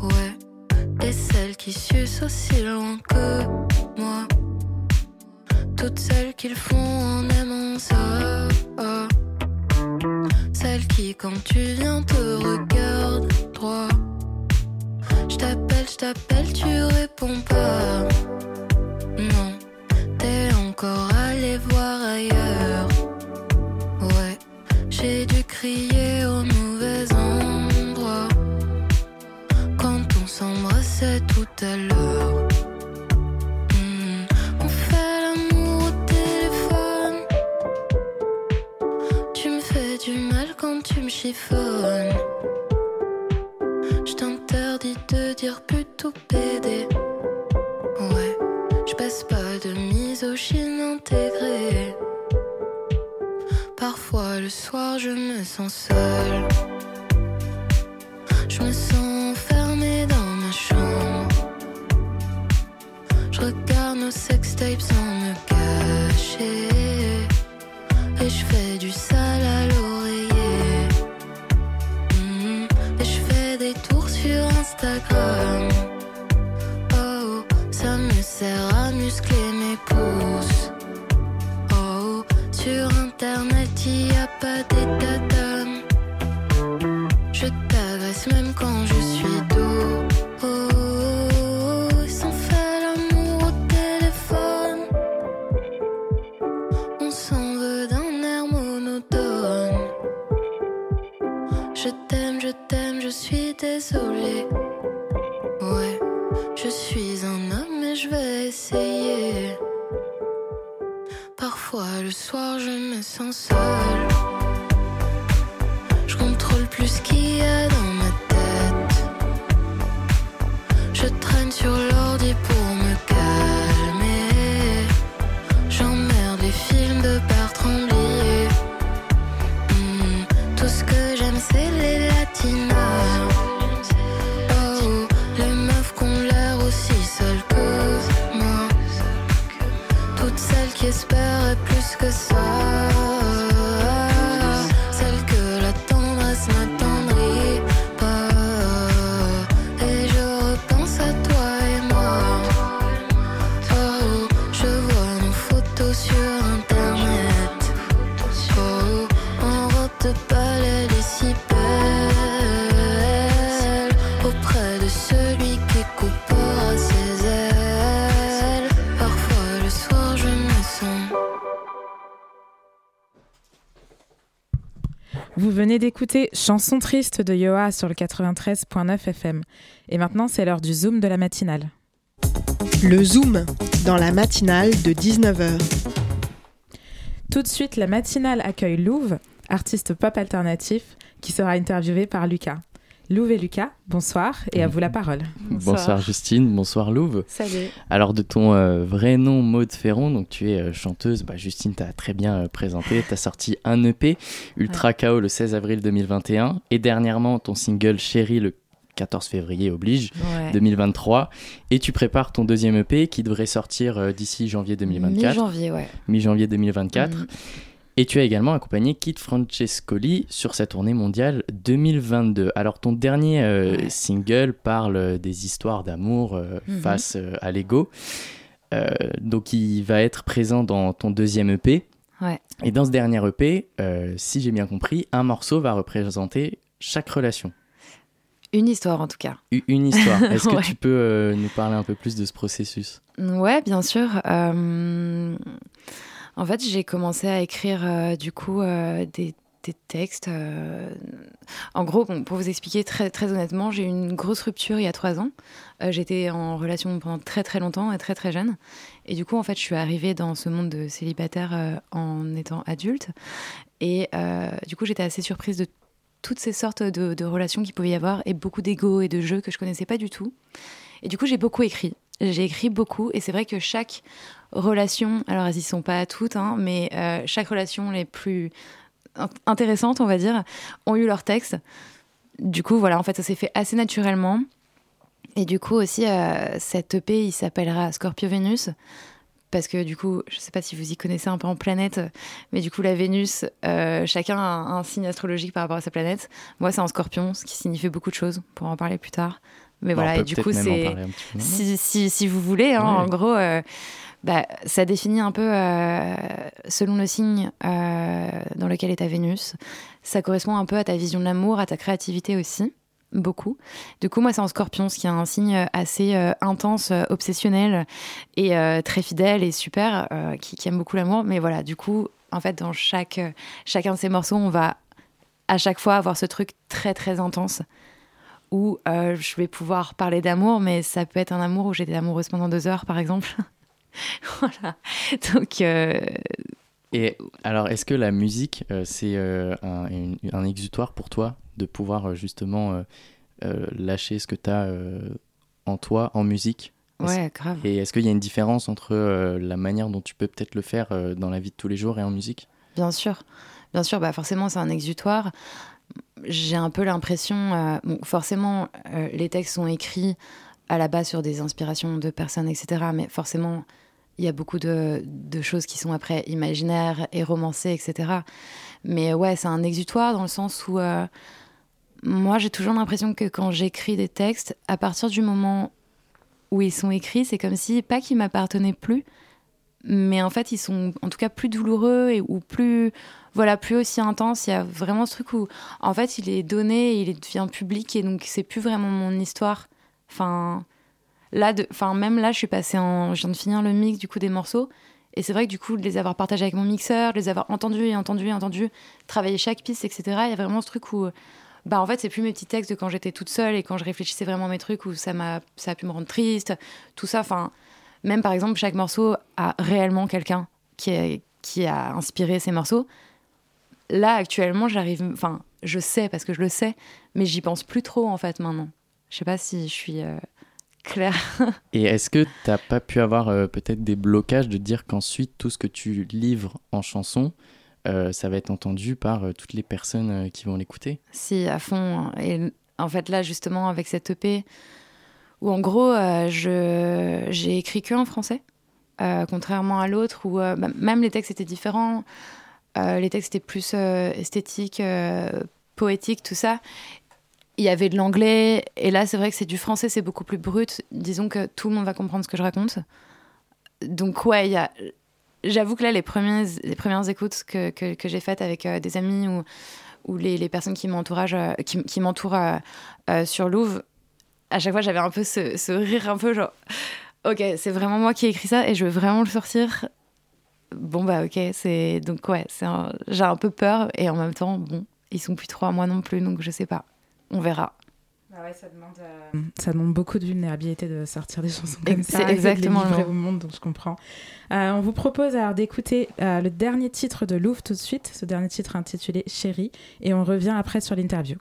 Ouais. Et celles qui sucent aussi loin que moi. Toutes celles qui le font en aimant ça. Celles qui, quand tu viens, te regardent droit. Je t'appelle, je t'appelle, tu réponds pas. Non, t'es encore allé voir ailleurs. Ouais, j'ai dû crier Hmm, On fait l'amour au téléphone. Tu me fais du mal quand tu me chiffonnes. Je t'interdis de dire plutôt PD. Ouais, je passe pas de misogyne intégrée. Parfois le soir je me sens seule. Je me sens regarde nos sextapes sans me cacher. Je me sens seule. Venez d'écouter Chanson triste de Yoa sur le 93.9 FM. Et maintenant, c'est l'heure du Zoom de la matinale. Le Zoom, dans la matinale de 19h. Tout de suite, la matinale accueille Louve, artiste pop alternatif, qui sera interviewé par Lucas. Louve et Lucas, bonsoir et à vous la parole. Bonsoir, Justine, bonsoir Louve. Salut. Alors de ton euh, vrai nom Maud Ferron, donc tu es euh, chanteuse, bah, Justine t'a très bien euh, présenté, tu as sorti un EP, Ultra KO le 16 avril 2021 et dernièrement ton single Chérie le 14 février oblige Ouais. 2023 et tu prépares ton deuxième EP qui devrait sortir euh, d'ici janvier 2024. Mi-janvier, ouais. Mi-janvier 2024. Mhm. Et tu as également accompagné Kit Francescoli sur sa tournée mondiale 2022. Alors ton dernier euh, single parle euh, des histoires d'amour euh, Mhm. face euh, à l'ego. Donc il va être présent dans ton deuxième EP. Ouais. Et dans ce dernier EP, si j'ai bien compris, un morceau va représenter chaque relation. Une histoire en tout cas. Une histoire. Est-ce que Ouais. tu peux nous parler un peu plus de ce processus? Ouais, bien sûr. En fait, j'ai commencé à écrire euh, du coup euh, des, textes. euh, En gros, pour vous expliquer très, très honnêtement, j'ai eu une grosse rupture il y a trois ans. J'étais en relation pendant très très longtemps et très très jeune. Et du coup, en fait, je suis arrivée dans ce monde de célibataire en étant adulte. Et du coup, j'étais assez surprise de toutes ces sortes de, de relations qu'il pouvait y avoir et beaucoup d'ego et de jeux que je connaissais pas du tout. Et du coup, j'ai beaucoup écrit. J'ai écrit beaucoup et c'est vrai que chaque relation, alors elles y sont pas toutes, hein, mais euh, chaque relation les plus in- intéressantes, on va dire, ont eu leur texte. Du coup, voilà, en fait, ça s'est fait assez naturellement. Et du coup aussi, euh, cette EP, il s'appellera Scorpio Vénus. Parce que du coup, je sais pas si vous y connaissez un peu en planète, mais du coup, la Vénus, euh, chacun a un, un signe astrologique par rapport à sa planète. Moi, c'est en scorpion, ce qui signifie beaucoup de choses. On pourra en parler plus tard. Mais on voilà, et du coup, c'est. Si, si, si vous voulez, hein, en gros, euh, bah, ça définit un peu, euh, selon le signe euh, dans lequel est ta Vénus, ça correspond un peu à ta vision de l'amour, à ta créativité aussi. beaucoup. Du coup, moi, c'est en scorpion, ce qui est un signe assez euh, intense, obsessionnel et très fidèle et super, qui, aime beaucoup l'amour. Mais voilà, du coup, en fait, dans chaque, chacun de ces morceaux, on va à chaque fois avoir ce truc très, très intense où je vais pouvoir parler d'amour, mais ça peut être un amour où j'étais amoureuse pendant deux heures, par exemple. voilà. Donc, euh, Et alors, est-ce que la musique, euh, c'est euh, un, exutoire pour toi de pouvoir justement lâcher ce que tu as en toi, en musique? Ouais, grave. Et est-ce qu'il y a une différence entre la manière dont tu peux peut-être le faire dans la vie de tous les jours et en musique? Bien sûr, bien sûr, bah forcément c'est un exutoire. J'ai un peu l'impression, euh, bon, forcément euh, les textes sont écrits à la base sur des inspirations de personnes, etc. Mais forcément il y a beaucoup de, choses qui sont après imaginaires et romancées, etc. Mais ouais, c'est un exutoire dans le sens où euh, moi j'ai toujours l'impression que quand j'écris des textes, à partir du moment où ils sont écrits, c'est comme si, pas qu'ils m'appartenaient plus, mais en fait ils sont en tout cas plus douloureux et ou plus voilà plus aussi intenses il y a vraiment ce truc où en fait il est donné il devient public et donc c'est plus vraiment mon histoire enfin là enfin même là je suis passée en je viens de finir le mix du coup des morceaux et c'est vrai que du coup de les avoir partagés avec mon mixeur de les avoir entendus et entendus et entendus travailler chaque piste etc il y a vraiment ce truc où bah en fait c'est plus mes petits textes de quand j'étais toute seule et quand je réfléchissais vraiment à mes trucs où ça m'a ça a pu me rendre triste tout ça enfin même par exemple, chaque morceau a réellement quelqu'un qui, qui a inspiré ces morceaux. Là, actuellement, j'arrive. Enfin, je sais parce que je le sais, mais j'y pense plus trop en fait maintenant. Je sais pas si je suis euh, claire. Et est-ce que t'as pas pu avoir euh, peut-être des blocages de dire qu'ensuite tout ce que tu livres en chanson, euh, ça va être entendu par euh, toutes les personnes qui vont l'écouter? Si, à fond. Et en fait, là, justement, avec cette EP, où en gros, je j'ai écrit que en français, contrairement à l'autre où bah, même les textes étaient différents. Les textes étaient plus esthétiques, poétiques, tout ça. Il y avait de l'anglais, et là, c'est vrai que c'est du français, c'est beaucoup plus brut. Disons que tout le monde va comprendre ce que je raconte. Donc, ouais. J'avoue que là, les premières, les premières écoutes que, que, j'ai faites avec euh, des amis ou, ou les, les personnes qui m'entourent euh, qui, qui m'entourent euh, sur Louvre, à chaque fois, j'avais un peu ce, rire un peu genre, ok, c'est vraiment moi qui ai écrit ça et je veux vraiment le sortir. Bon, bah, ok, c'est. Donc, ouais, un- j'ai un peu peur et en même temps, bon, ils sont plus trop à moi non plus, donc je sais pas. On verra. ça, demande, euh, ça demande beaucoup de vulnérabilité de sortir des chansons comme ça. c'est et de les exactement au monde, donc je comprends. Euh, on vous propose alors d'écouter euh, le dernier titre de Louvre tout de suite, ce dernier titre intitulé Chérie, et on revient après sur l'interview.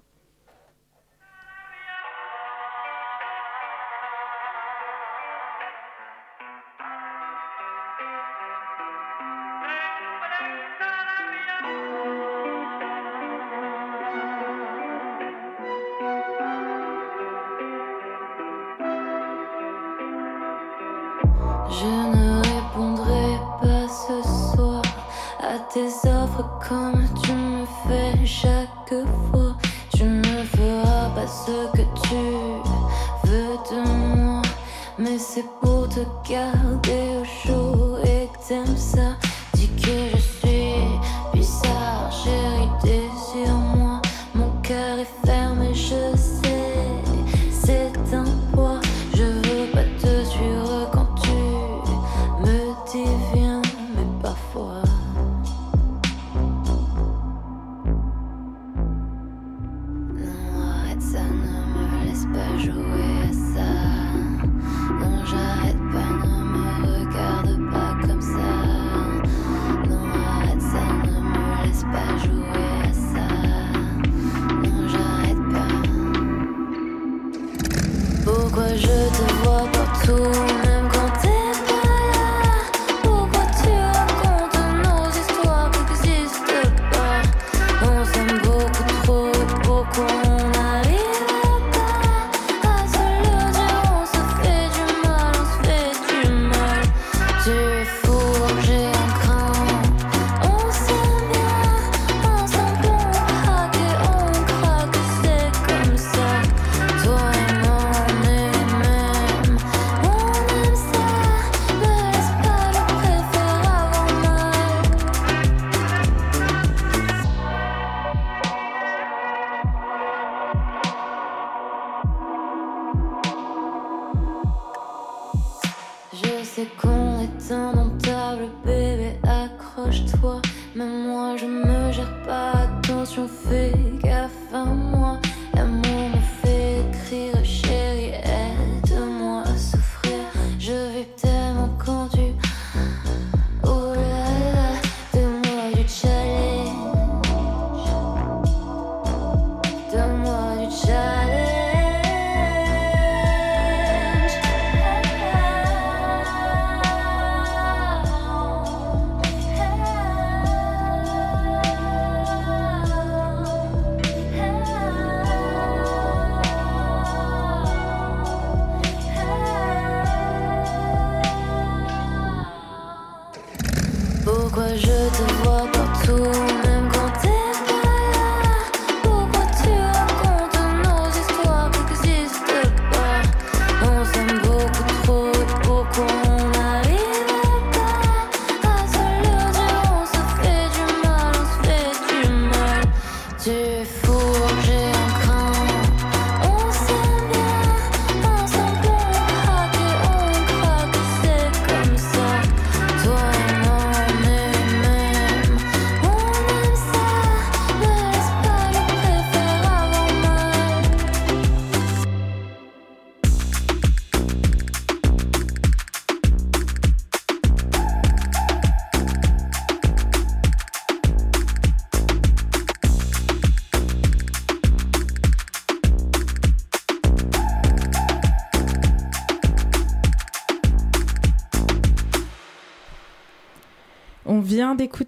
Pour te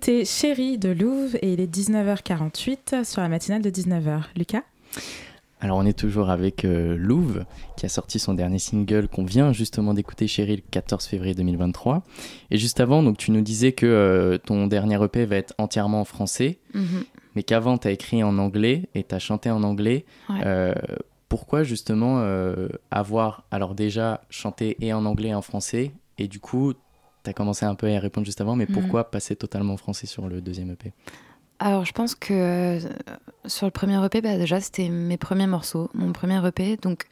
d'écouter Chérie de Louvre et il est 19h48 sur la matinale de 19h. Lucas Alors on est toujours avec euh, Louve qui a sorti son dernier single qu'on vient justement d'écouter Chérie le 14 février 2023. Et juste avant, donc tu nous disais que euh, ton dernier EP va être entièrement en français, Mhm. mais qu'avant tu as écrit en anglais et tu as chanté en anglais. Ouais. Euh, pourquoi justement euh, avoir alors déjà chanté et en anglais et en français et du coup tu as commencé un peu à y répondre juste avant, mais Mhm. pourquoi passer totalement en français sur le deuxième EP Alors, je pense que euh, sur le premier EP, bah, déjà, c'était mes premiers morceaux, mon premier EP. Donc,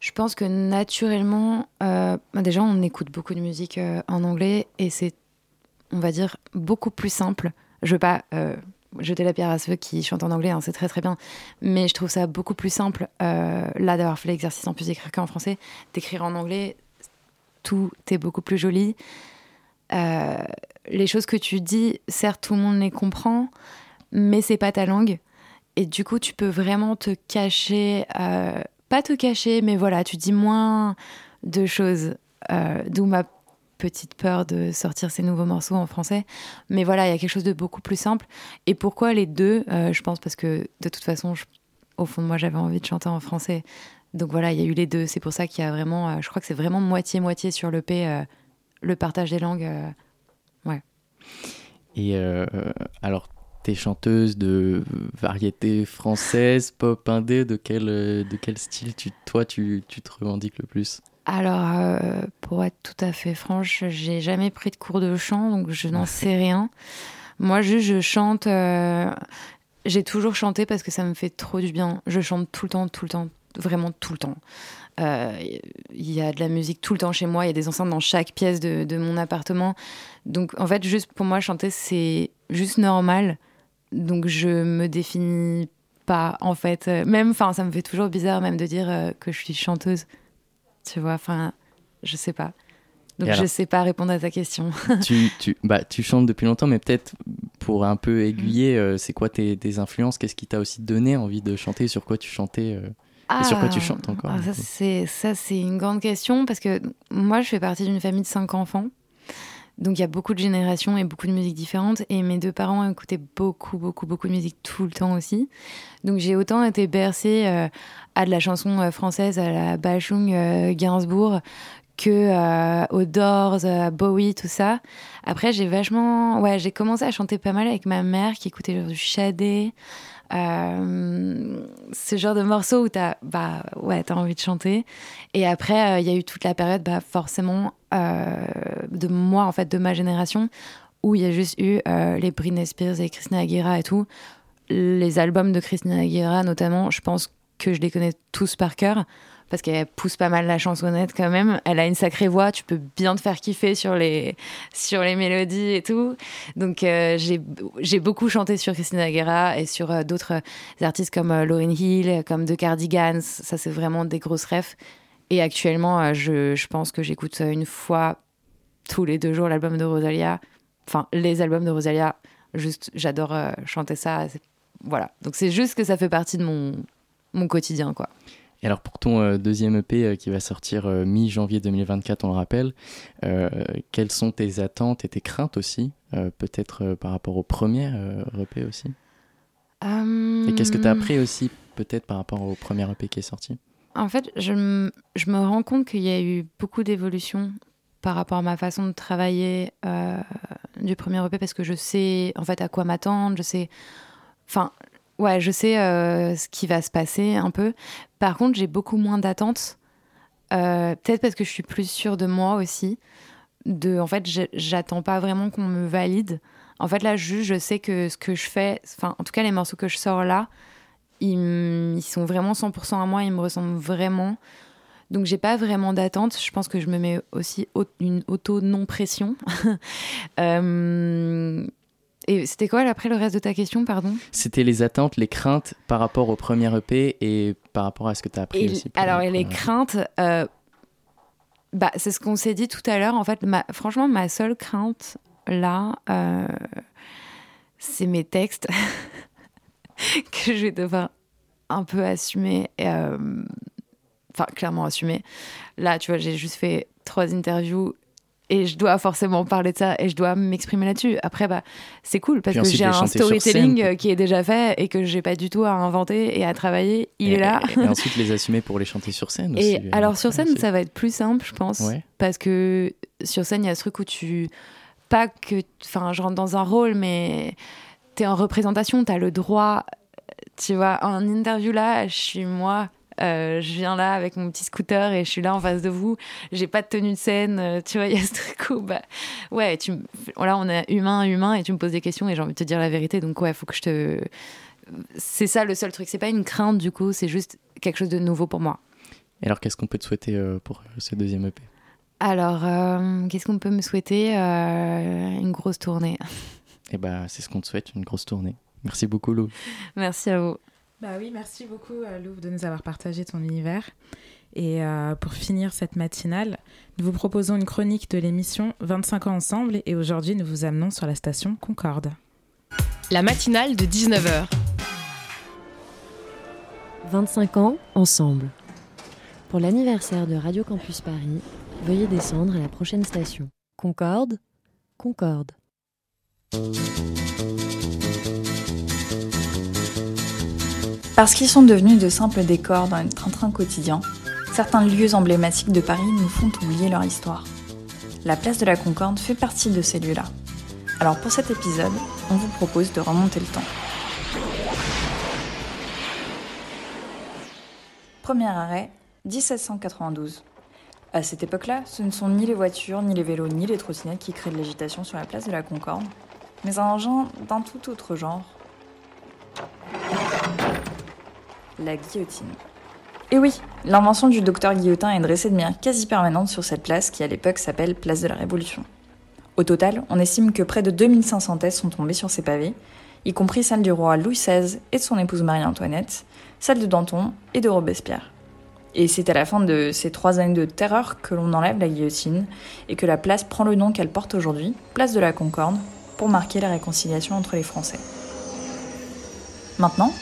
je pense que naturellement, euh, bah, déjà, on écoute beaucoup de musique euh, en anglais et c'est, on va dire, beaucoup plus simple. Je veux pas jeter la pierre à ceux qui chantent en anglais, hein, c'est très très bien. Mais je trouve ça beaucoup plus simple, là, d'avoir fait l'exercice en plus d'écrire qu'en français, d'écrire en anglais. Tout est beaucoup plus joli. Euh, les choses que tu dis, certes, tout le monde les comprend, mais c'est pas ta langue. Et du coup, tu peux vraiment te cacher, euh, pas te cacher, mais voilà, tu dis moins de choses. Euh, D'où ma petite peur de sortir ces nouveaux morceaux en français. Mais voilà, il y a quelque chose de beaucoup plus simple. Et pourquoi les deux? Je pense parce que de toute façon, au fond de moi, j'avais envie de chanter en français. Donc voilà, il y a eu les deux. C'est pour ça qu'il y a vraiment, euh, je crois que c'est vraiment moitié-moitié sur l'EP, euh, le partage des langues. euh, ouais. Et euh, alors, t'es chanteuse de variété française, pop indé, de quel, de quel style tu, toi tu, tu te revendiques le plus? Alors, pour être tout à fait franche, j'ai jamais pris de cours de chant, donc je n'en sais rien. Moi, juste, je chante. j'ai toujours chanté parce que ça me fait trop du bien. Je chante tout le temps, tout le temps, vraiment tout le temps. Euh, Il y a de la musique tout le temps chez moi, il y a des enceintes dans chaque pièce de, de mon appartement. Donc, en fait, juste pour moi, chanter, c'est juste normal. Donc, je me définis pas, en fait. Euh, Même, enfin, ça me fait toujours bizarre, même de dire euh, que je suis chanteuse. Tu vois, enfin, je sais pas. Donc, Et je alors sais pas répondre à ta question. tu, tu, bah, tu chantes depuis longtemps, mais peut-être pour un peu aiguiller, euh, c'est quoi tes, tes influences? Qu'est-ce qui t'a aussi donné envie de chanter? Sur quoi tu chantais Et sur quoi tu chantes encore ah, c'est, ça, c'est une grande question parce que moi, je fais partie d'une famille de cinq enfants. Donc, il y a beaucoup de générations et beaucoup de musiques différentes. Et mes deux parents écoutaient beaucoup, beaucoup, beaucoup de musique tout le temps aussi. Donc, j'ai autant été bercée euh, à de la chanson euh, française, à la Bachung, euh, Gainsbourg, que euh, aux Doors, à Bowie, tout ça. Après, j'ai vachement. Ouais, j'ai commencé à chanter pas mal avec ma mère qui écoutait du Shadé. Euh, ce genre de morceaux où t'as bah ouais envie de chanter et après euh, il y a eu toute la période bah forcément euh, de moi en fait de ma génération où il y a juste eu euh, les Britney Spears et Christina Aguilera et tout les albums de Christina Aguilera notamment je pense que je les connais tous par cœur parce qu'elle pousse pas mal la chansonnette quand même. Elle a une sacrée voix, tu peux bien te faire kiffer sur les, sur les mélodies et tout. Donc euh, j'ai beaucoup chanté sur Christina Aguilera et sur euh, d'autres artistes comme euh, Lauryn Hill, comme The Cardigans. Ça, c'est vraiment des grosses refs. Et actuellement, euh, je, je pense que j'écoute une fois tous les deux jours l'album de Rosalia. Enfin, les albums de Rosalia. Juste, j'adore euh, chanter ça. Voilà. Donc c'est juste que ça fait partie de mon, mon quotidien, quoi. Et alors pour ton euh, deuxième EP euh, qui va sortir euh, mi-janvier 2024, on le rappelle, quelles sont tes attentes et tes craintes aussi, peut-être par rapport au premier EP aussi? Et qu'est-ce que tu as appris aussi peut-être par rapport au premier EP qui est sorti? En fait, je, me- je me rends compte qu'il y a eu beaucoup d'évolutions par rapport à ma façon de travailler euh, du premier EP parce que je sais en fait à quoi m'attendre, je sais, enfin, ouais, je sais euh, ce qui va se passer un peu. Par contre, j'ai beaucoup moins d'attentes, euh, peut-être parce que je suis plus sûre de moi aussi. De, en fait, j'attends pas vraiment qu'on me valide. En fait, là, juste, je sais que ce que je fais, enfin, en tout cas, les morceaux que je sors là, ils, sont vraiment 100% à moi, ils me ressemblent vraiment. Donc j'ai pas vraiment d'attente. Je pense que je me mets aussi au- une auto-non-pression. Euh, et c'était quoi après le reste de ta question, pardon? C'était les attentes, les craintes par rapport au premier EP et par rapport à ce que tu as appris Et- aussi. alors, et les premier. craintes, euh, bah, c'est ce qu'on s'est dit tout à l'heure. En fait, ma- franchement, ma seule crainte, là, euh, c'est mes textes que je vais devoir un peu assumer. euh, Enfin, clairement assumer. Là, tu vois, j'ai juste fait trois interviews et je dois forcément parler de ça et je dois m'exprimer là-dessus. Après, bah, c'est cool parce Puis que j'ai un storytelling euh, qui est déjà fait et que j'ai pas du tout à inventer et à travailler. Il et, est là. Et, et ensuite les assumer pour les chanter sur scène aussi. Et euh, alors sur scène, ça va être plus simple, je pense, Ouais. parce que sur scène, il y a ce truc où tu pas que, enfin, je rentre dans un rôle, mais t'es en représentation, t'as le droit, tu vois, en interview là, je suis moi. Euh, je viens là avec mon petit scooter et je suis là en face de vous. J'ai pas de tenue de scène, euh, tu vois. Il y a ce truc où, bah, ouais, tu, là, on est humain, humain, et tu me poses des questions et j'ai envie de te dire la vérité. Donc, ouais, faut que je te. C'est ça le seul truc. C'est pas une crainte, du coup, c'est juste quelque chose de nouveau pour moi. Et alors qu'est-ce qu'on peut te souhaiter euh, pour ce deuxième EP Alors, euh, qu'est-ce qu'on peut me souhaiter? Une grosse tournée. Et bah c'est ce qu'on te souhaite, une grosse tournée. Merci beaucoup Lou. Merci à vous. Bah oui, merci beaucoup euh, Louvre de nous avoir partagé ton univers. Et euh, pour finir cette matinale, nous vous proposons une chronique de l'émission 25 ans ensemble et aujourd'hui nous vous amenons sur la station Concorde. La matinale de 19h. 25 ans ensemble. Pour l'anniversaire de Radio Campus Paris, veuillez descendre à la prochaine station. Concorde Concorde. Parce qu'ils sont devenus de simples décors dans le train-train quotidien, certains lieux emblématiques de Paris nous font oublier leur histoire. La place de la Concorde fait partie de ces lieux-là. Alors pour cet épisode, on vous propose de remonter le temps. Premier arrêt, 1792. À cette époque-là, ce ne sont ni les voitures, ni les vélos, ni les trottinettes qui créent de l'agitation sur la place de la Concorde, mais un engin d'un tout autre genre. La guillotine. Et oui, l'invention du docteur Guillotin est dressée de manière quasi permanente sur cette place qui à l'époque s'appelle Place de la Révolution. Au total, on estime que près de 2500 thèses sont tombées sur ces pavés, y compris celle du roi Louis XVI et de son épouse Marie-Antoinette, celle de Danton et de Robespierre. Et c'est à la fin de ces trois années de terreur que l'on enlève la guillotine et que la place prend le nom qu'elle porte aujourd'hui, place de la Concorde, pour marquer la réconciliation entre les Français. Maintenant,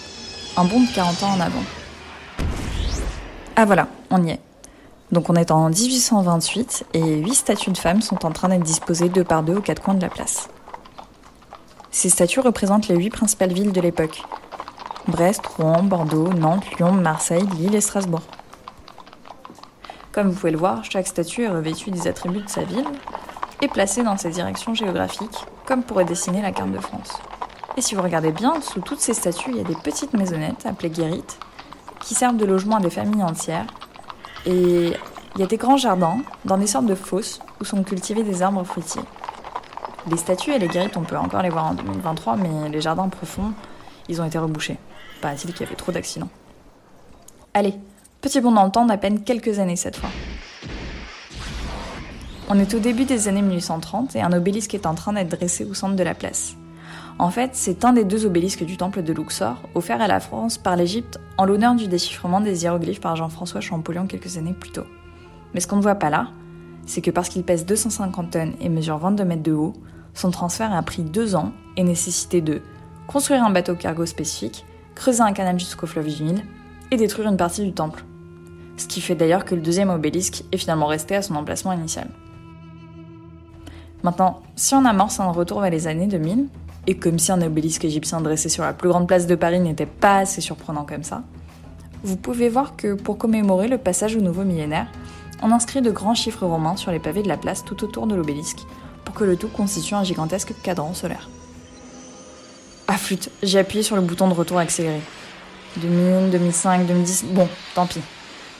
un bond de 40 ans en avant. Ah voilà, on y est. Donc on est en 1828 et huit statues de femmes sont en train d'être disposées deux par deux aux quatre coins de la place. Ces statues représentent les huit principales villes de l'époque. Brest, Rouen, Bordeaux, Nantes, Lyon, Marseille, Lille et Strasbourg. Comme vous pouvez le voir, chaque statue est revêtue des attributs de sa ville et placée dans ses directions géographiques, comme pourrait dessiner la carte de France. Et si vous regardez bien, sous toutes ces statues, il y a des petites maisonnettes appelées guérites qui servent de logement à des familles entières. Et il y a des grands jardins dans des sortes de fosses où sont cultivés des arbres fruitiers. Les statues et les guérites, on peut encore les voir en 2023, mais les jardins profonds, ils ont été rebouchés. Paraît-il qu'il y avait trop d'accidents. Allez, petit bond dans le temps d'à peine quelques années cette fois. On est au début des années 1830 et un obélisque est en train d'être dressé au centre de la place. En fait, c'est un des deux obélisques du temple de Luxor, offert à la France par l'Égypte en l'honneur du déchiffrement des hiéroglyphes par Jean-François Champollion quelques années plus tôt. Mais ce qu'on ne voit pas là, c'est que parce qu'il pèse 250 tonnes et mesure 22 mètres de haut, son transfert a pris deux ans et nécessité de construire un bateau cargo spécifique, creuser un canal jusqu'au fleuve Nil et détruire une partie du temple. Ce qui fait d'ailleurs que le deuxième obélisque est finalement resté à son emplacement initial. Maintenant, si on amorce un retour vers les années 2000, et comme si un obélisque égyptien dressé sur la plus grande place de Paris n'était pas assez surprenant comme ça, vous pouvez voir que pour commémorer le passage au nouveau millénaire, on inscrit de grands chiffres romains sur les pavés de la place tout autour de l'obélisque, pour que le tout constitue un gigantesque cadran solaire. Ah flûte, j'ai appuyé sur le bouton de retour accéléré. 2000, 2005, 2010, bon, tant pis.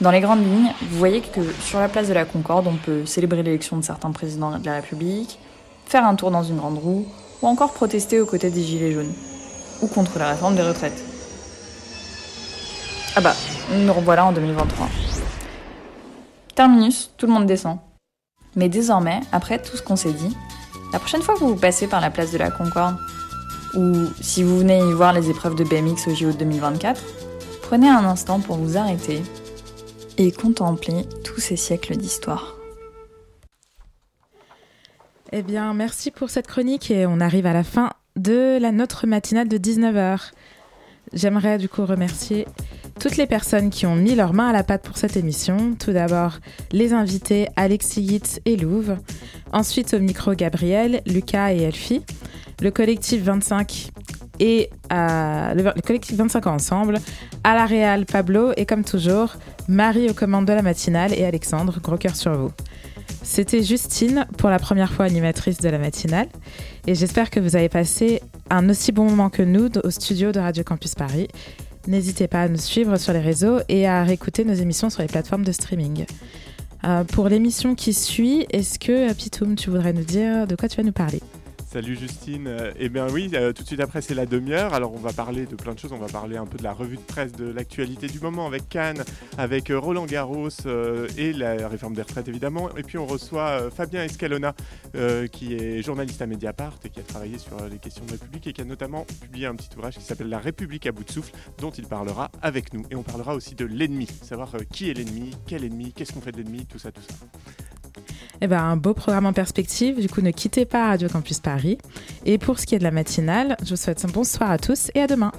Dans les grandes lignes, vous voyez que sur la place de la Concorde, on peut célébrer l'élection de certains présidents de la République, faire un tour dans une grande roue, ou encore protester aux côtés des Gilets jaunes, ou contre la réforme des retraites. Ah bah, nous revoilà en 2023. Terminus, tout le monde descend. Mais désormais, après tout ce qu'on s'est dit, la prochaine fois que vous passez par la place de la Concorde, ou si vous venez y voir les épreuves de BMX au JO 2024, prenez un instant pour vous arrêter et contempler tous ces siècles d'histoire. Eh bien, merci pour cette chronique et on arrive à la fin de la notre matinale de 19h. J'aimerais du coup remercier toutes les personnes qui ont mis leurs mains à la pâte pour cette émission. Tout d'abord, les invités Alexis Yitz et Louve. Ensuite, au micro, Gabriel, Lucas et Elfie. Le collectif 25 et euh, le, le collectif 25 ans ensemble. À la Réal, Pablo et comme toujours, Marie aux commandes de la matinale et Alexandre, gros cœur sur vous. C'était Justine, pour la première fois animatrice de la matinale, et j'espère que vous avez passé un aussi bon moment que nous au studio de Radio Campus Paris. N'hésitez pas à nous suivre sur les réseaux et à réécouter nos émissions sur les plateformes de streaming. Euh, pour l'émission qui suit, est-ce que Pitoum, tu voudrais nous dire de quoi tu vas nous parler? Salut Justine. Euh, eh bien oui, euh, tout de suite après c'est la demi-heure. Alors on va parler de plein de choses. On va parler un peu de la revue de presse de l'actualité du moment avec Cannes, avec euh, Roland Garros et la réforme des retraites évidemment. Et puis on reçoit Fabien Escalona qui est journaliste à Mediapart et qui a travaillé sur les questions de République et qui a notamment publié un petit ouvrage qui s'appelle La République à bout de souffle dont il parlera avec nous. Et on parlera aussi de l'ennemi, savoir qui est l'ennemi, quel ennemi, qu'est-ce qu'on fait de l'ennemi, tout ça, tout ça. Eh ben, un beau programme en perspective. Du coup, ne quittez pas Radio Campus Paris. Et pour ce qui est de la matinale, je vous souhaite un bonsoir à tous et à demain.